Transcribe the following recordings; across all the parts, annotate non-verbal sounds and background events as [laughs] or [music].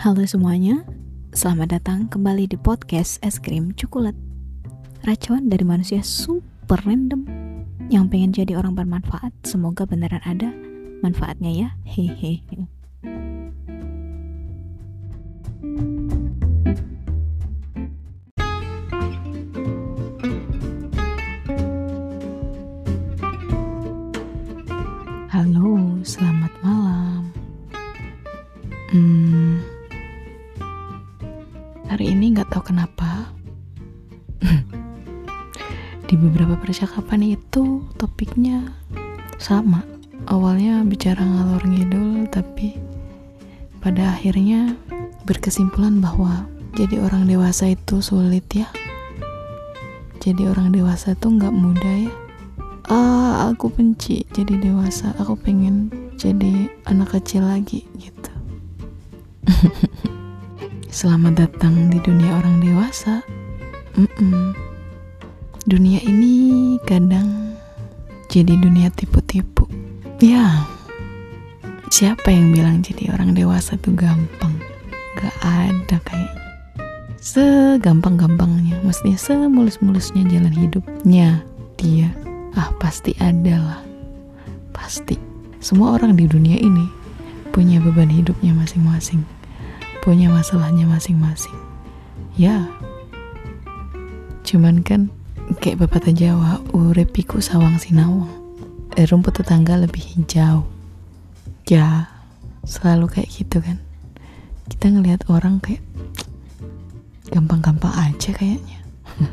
Halo semuanya, selamat datang kembali di podcast Es Krim Coklat. Racuan dari manusia super random yang pengen jadi orang bermanfaat. Semoga beneran ada manfaatnya ya. Hehehe. Halo, selamat percakapan itu topiknya sama. Awalnya bicara ngalor ngidul, tapi pada akhirnya berkesimpulan bahwa jadi orang dewasa itu sulit ya. Jadi orang dewasa tuh nggak mudah ya ah aku benci jadi dewasa aku pengen jadi anak kecil lagi gitu [laughs] selamat datang di dunia orang dewasa Mm-mm. Dunia ini kadang jadi dunia tipu-tipu ya siapa yang bilang jadi orang dewasa tuh gampang gak ada kayaknya segampang-gampangnya maksudnya semulus-mulusnya jalan hidupnya dia Ah, pasti ada lah. Pasti. Semua orang di dunia ini punya beban hidupnya masing-masing. Punya masalahnya masing-masing. Ya. Cuman kan kayak pepatah Jawa, urepiku sawang sinawang. Eh, rumput tetangga lebih hijau. Ya, selalu kayak gitu kan. Kita ngelihat orang kayak gampang-gampang aja kayaknya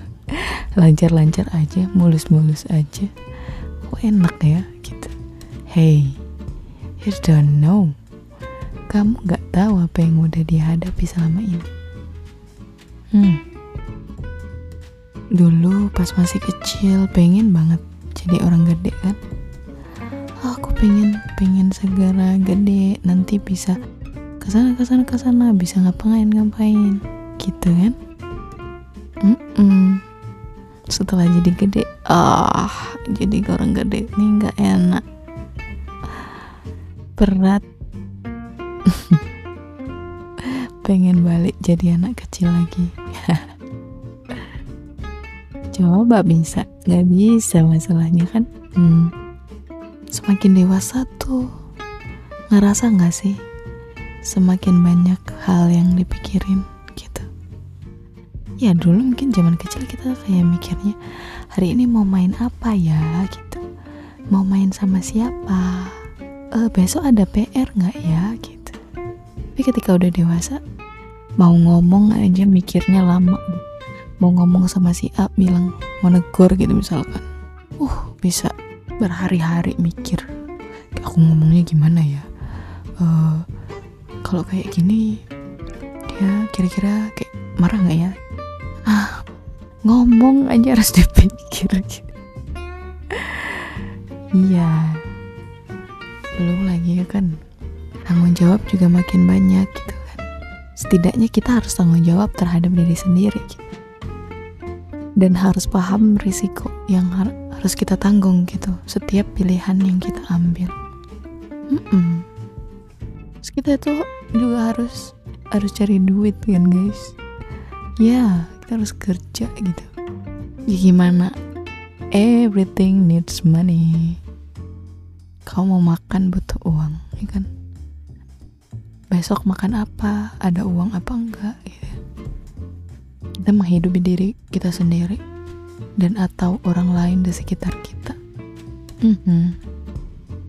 [laughs] lancar-lancar aja mulus-mulus aja kok enak ya gitu hey you don't know kamu gak tahu apa yang udah dihadapi selama ini hmm dulu pas masih kecil pengen banget jadi orang gede kan? Oh, aku pengen pengen segera gede nanti bisa ke sana ke sana ke sana bisa ngapain ngapain. Gitu kan? Mm -mm setelah jadi gede ah jadi orang gede ini nggak enak. Berat. [laughs] Pengen balik jadi anak kecil lagi [laughs] coba bisa nggak bisa masalahnya kan? Hmm. semakin dewasa tuh ngerasa nggak sih semakin banyak hal yang dipikirin ya dulu mungkin zaman kecil kita kayak mikirnya hari ini mau main apa ya? gitu. Mau main sama siapa? Uh, besok ada PR nggak ya? gitu. Tapi ketika udah dewasa mau ngomong aja mikirnya lama mau ngomong sama si A bilang mau negor gitu misalkan. Uh bisa berhari-hari mikir aku ngomongnya gimana ya? Uh, kalau kayak gini ya kira-kira kayak marah nggak ya? Ah ngomong aja harus [laughs] dipikir gitu. iya. Belum lagi ya kan tanggung jawab juga makin banyak gitu kan. Setidaknya kita harus tanggung jawab terhadap diri sendiri gitu. Dan harus paham risiko yang har harus kita tanggung gitu. Setiap pilihan yang kita ambil. Mm -mm. Terus kita tuh juga harus harus cari duit kan guys? Ya kita harus kerja gitu. Ya gimana? Everything needs money. Kamu mau makan butuh uang ya kan? Besok makan apa? Ada uang apa enggak? Gitu kita menghidupi diri kita sendiri dan atau orang lain di sekitar kita. Mm-hmm.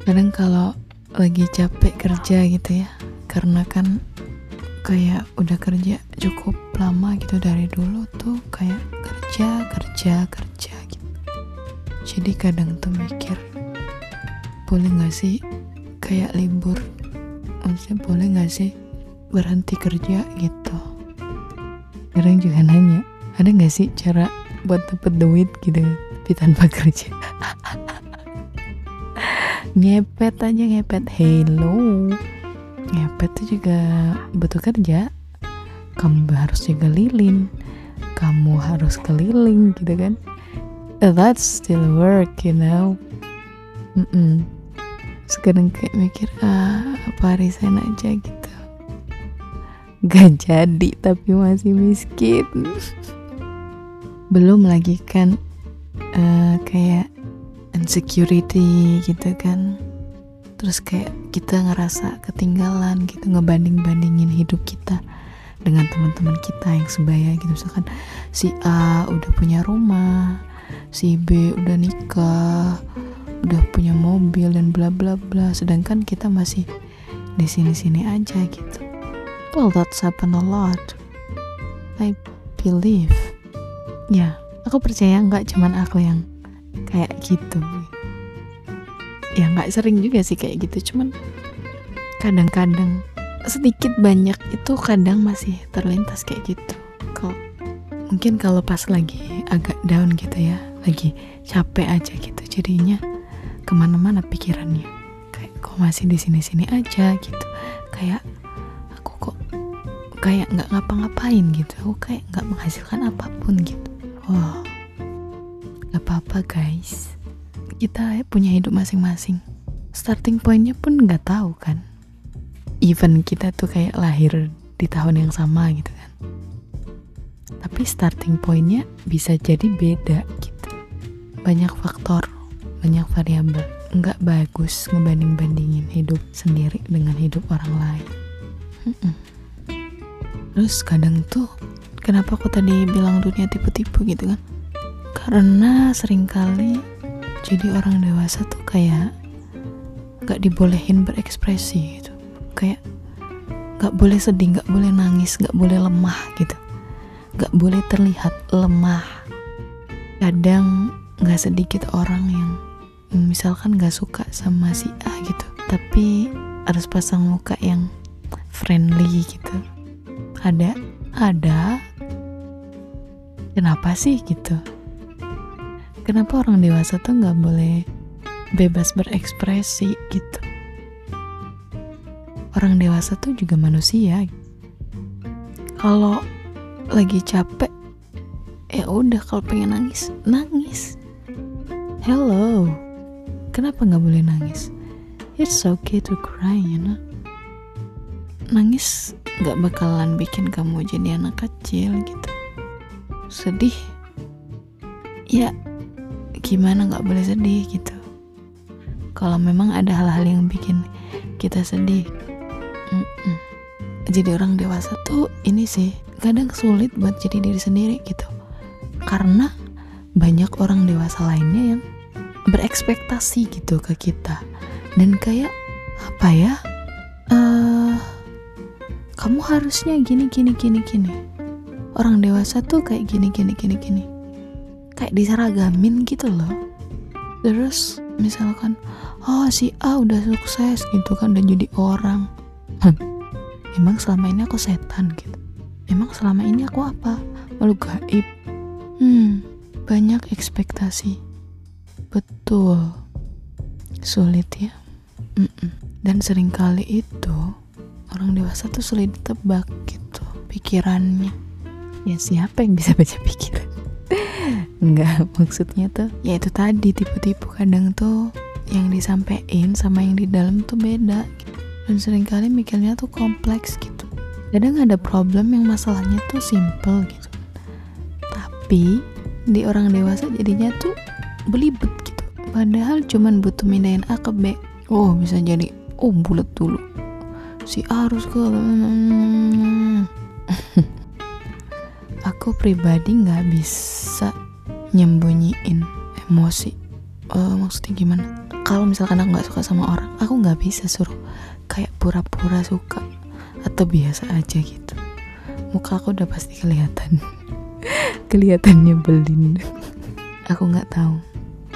kadang kalau lagi capek kerja gitu ya karena kan kayak udah kerja cukup lama gitu dari dulu tuh kayak kerja kerja kerja gitu. Jadi kadang tuh mikir boleh gak sih kayak libur? Maksudnya boleh gak sih berhenti kerja gitu kadang juga nanya ada gak sih cara buat dapet duit gitu tapi tanpa kerja? [laughs] Ngepet aja ngepet. Hello. Ngepet tuh juga butuh kerja. Kamu harus juga lilin. Kamu harus keliling gitu kan. That's still work you know. Mm -mm. sekarang kayak mikir ah apa resign aja gitu gak jadi tapi masih miskin. Belum lagi kan uh, kayak insecurity gitu kan. Terus kayak kita ngerasa ketinggalan gitu ngebanding bandingin hidup kita dengan teman-teman kita yang sebaya gitu. Misalkan si A udah punya rumah si B udah nikah udah punya mobil dan bla bla bla. Sedangkan kita masih di sini sini aja gitu well that's happen a lot. I believe. Ya aku percaya nggak cuman aku yang kayak gitu. Ya nggak sering juga sih kayak gitu. Cuman kadang-kadang sedikit banyak itu kadang masih terlintas kayak gitu. Kok mungkin kalau pas lagi agak down gitu ya lagi capek aja gitu jadinya ke mana-mana pikirannya. Kayak kok masih di sini-sini aja? gitu. Kayak kayak nggak ngapa-ngapain gitu. Aku kayak nggak menghasilkan apa pun gitu. Wow nggak apa-apa guys. Kita punya hidup masing-masing. Starting pointnya pun nggak tahu kan. Even kita tuh kayak lahir di tahun yang sama gitu kan. Tapi starting pointnya bisa jadi beda gitu. Banyak faktor banyak variabel. Nggak bagus ngebanding bandingin hidup sendiri dengan hidup orang lain terus kadang tuh kenapa aku tadi bilang dunia tipe-tipe gitu kan? Karena sering kali jadi orang dewasa tuh kayak nggak dibolehin berekspresi gitu. Kayak nggak boleh sedih nggak boleh nangis nggak boleh lemah gitu. Nggak boleh terlihat lemah. Kadang nggak sedikit orang yang misalkan nggak suka sama si A gitu tapi harus pasang muka yang friendly gitu ada ada. Kenapa sih gitu? Kenapa orang dewasa tuh nggak boleh bebas berekspresi gitu? Orang dewasa tuh juga manusia. Kalau lagi capek ya udah kalau pengen nangis nangis. Hello kenapa nggak boleh nangis? It's okay to cry you know? Nangis nggak bakalan bikin kamu jadi anak kecil gitu sedih ya gimana nggak boleh sedih gitu kalau memang ada hal-hal yang bikin kita sedih Mm-mm. Jadi orang dewasa tuh ini sih kadang sulit buat jadi diri sendiri gitu. Karena banyak orang dewasa lainnya yang berekspektasi gitu ke kita dan kayak apa ya? Uh, kamu harusnya gini gini gini gini. Orang dewasa tuh kayak gini gini gini gini. Kayak diseragamin gitu loh. Terus misalkan oh si A udah sukses gitu kan dan jadi orang emang selama ini aku setan gitu emang selama ini aku apa malu gaib hmm banyak ekspektasi betul sulit ya Mm-mm. dan sering kali itu orang dewasa tuh sulit ditebak gitu pikirannya. Ya siapa yang bisa baca pikiran? [laughs] Enggak, maksudnya tuh ya itu tadi tipe-tipe kadang tuh yang disampaikan sama yang di dalam tuh beda gitu. Dan sering kali mikirnya tuh kompleks gitu. Kadang ada problem yang masalahnya tuh simple gitu. Tapi di orang dewasa jadinya tuh belibet gitu. Padahal cuman butuh mindahin A ke B. Oh bisa jadi oh bulat dulu si A harus ke [laughs] aku pribadi nggak bisa nyembunyiin emosi. Uh, maksudnya gimana? Kalau misalkan aku nggak suka sama orang aku nggak bisa suruh kayak pura-pura suka atau biasa aja gitu. Muka aku udah pasti kelihatan. [laughs] Kelihatannya belin aku nggak tahu.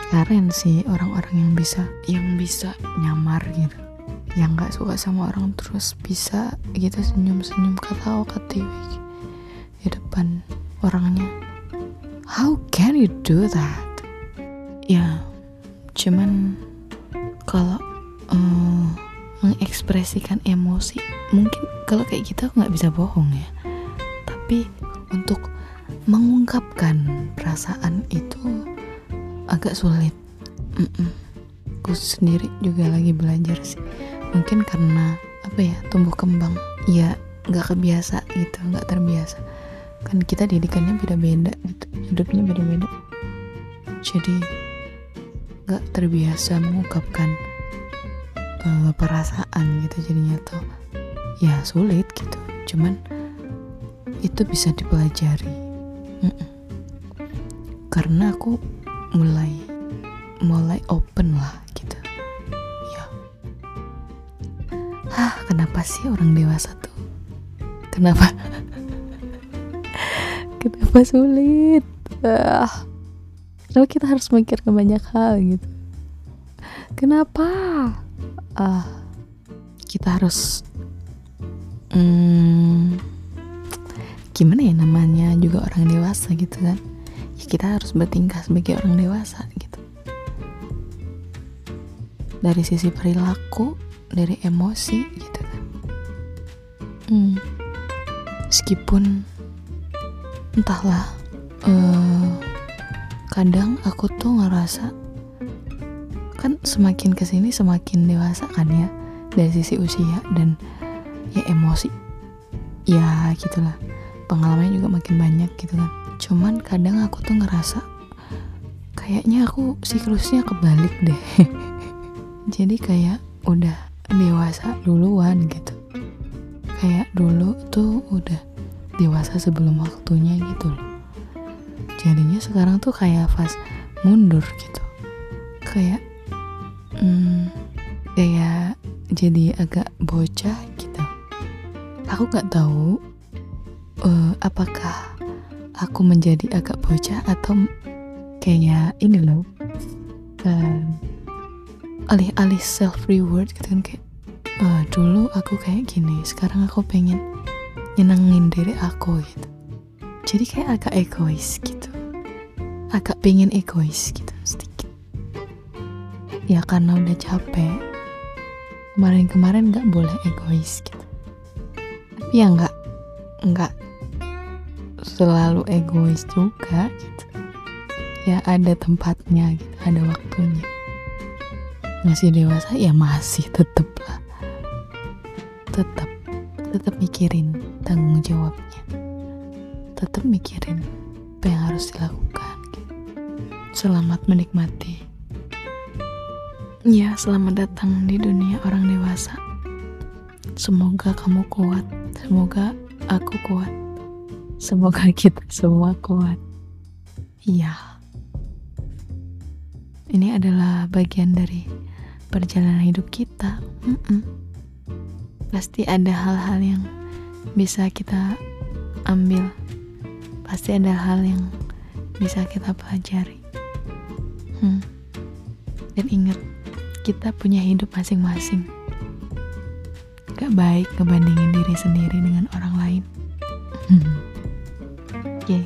Keren sih orang-orang yang bisa yang bisa nyamar gitu yang nggak suka sama orang terus bisa gitu senyum-senyum ketawa ketiwi di depan orangnya. How can you do that? Ya cuman kalau uh, mengekspresikan emosi mungkin kalau kayak gitu aku nggak bisa bohong ya. Tapi untuk mengungkapkan perasaan itu agak sulit. Mm -mm. aku sendiri juga lagi belajar sih mungkin karena apa ya tumbuh kembang. Ya nggak kebiasa gitu nggak terbiasa. Kan kita didikannya beda-beda gitu hidupnya beda-beda. Jadi nggak terbiasa mengungkapkan uh, perasaan gitu jadinya tuh. Ya sulit gitu. Cuman itu bisa dipelajari. Mm -mm. karena aku mulai mulai open lah kenapa sih orang dewasa tuh? Kenapa? Kenapa sulit? Ah. Kenapa kita harus mikir banyak hal gitu? Kenapa? Ah. Kita harus hmm, gimana ya namanya juga orang dewasa gitu kan? Ya kita harus bertingkah sebagai orang dewasa gitu. Dari sisi perilaku dari emosi gitu kan hmm, meskipun entahlah uh, kadang aku tuh ngerasa kan semakin ke sini semakin dewasa kan ya dari sisi usia dan ya emosi. Ya gitulah pengalamannya juga makin banyak gitu kan. Cuman kadang aku tuh ngerasa kayaknya aku siklusnya kebalik deh. [laughs] Jadi kayak udah dewasa duluan gitu kayak dulu tuh udah dewasa sebelum waktunya gitu loh. Jadinya sekarang tuh kayak fast mundur gitu. Kayak hmm, kayak jadi agak bocah gitu. Aku gak tahu uh, apakah aku menjadi agak bocah atau kayak ini loh uh, alih-alih self reward gitu kan kayak uh, dulu aku kayak gini sekarang aku pengen nyenengin diri aku gitu. Jadi kayak agak egois gitu. Agak pengen egois gitu sedikit. Ya karena udah capek. Kemarin-kemarin nggak boleh egois gitu. Tapi ya nggak nggak selalu egois juga gitu. Ya ada tempatnya gitu ada waktunya. Masih dewasa ya masih tetep. lah tetap tetap mikirin tanggung jawabnya tetap mikirin apa yang harus dilakukan gitu. selamat menikmati ya selamat datang di dunia orang dewasa semoga kamu kuat semoga aku kuat Semoga kita semua kuat. Iya. Ini adalah bagian dari perjalanan hidup kita. Mm -mm. Pasti ada hal-hal yang bisa kita ambil. Pasti ada hal yang bisa kita pelajari. Hmm. Dan ingat, kita punya hidup masing-masing. Gak baik ngebandingin diri sendiri dengan orang lain. Hmm. Oke,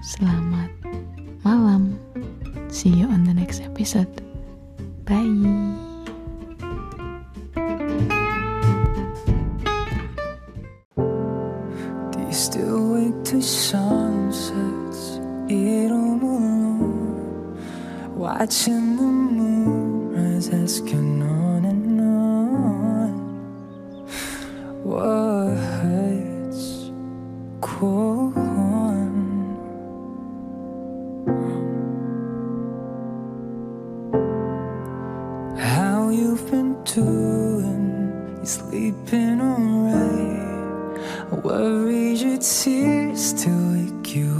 selamat malam. See you on the next episode. Bye. sunsets 이름으로 Watching the moon rise, asking on and on. What's go How you've been doing, you sleeping alright I worry your tears still you. up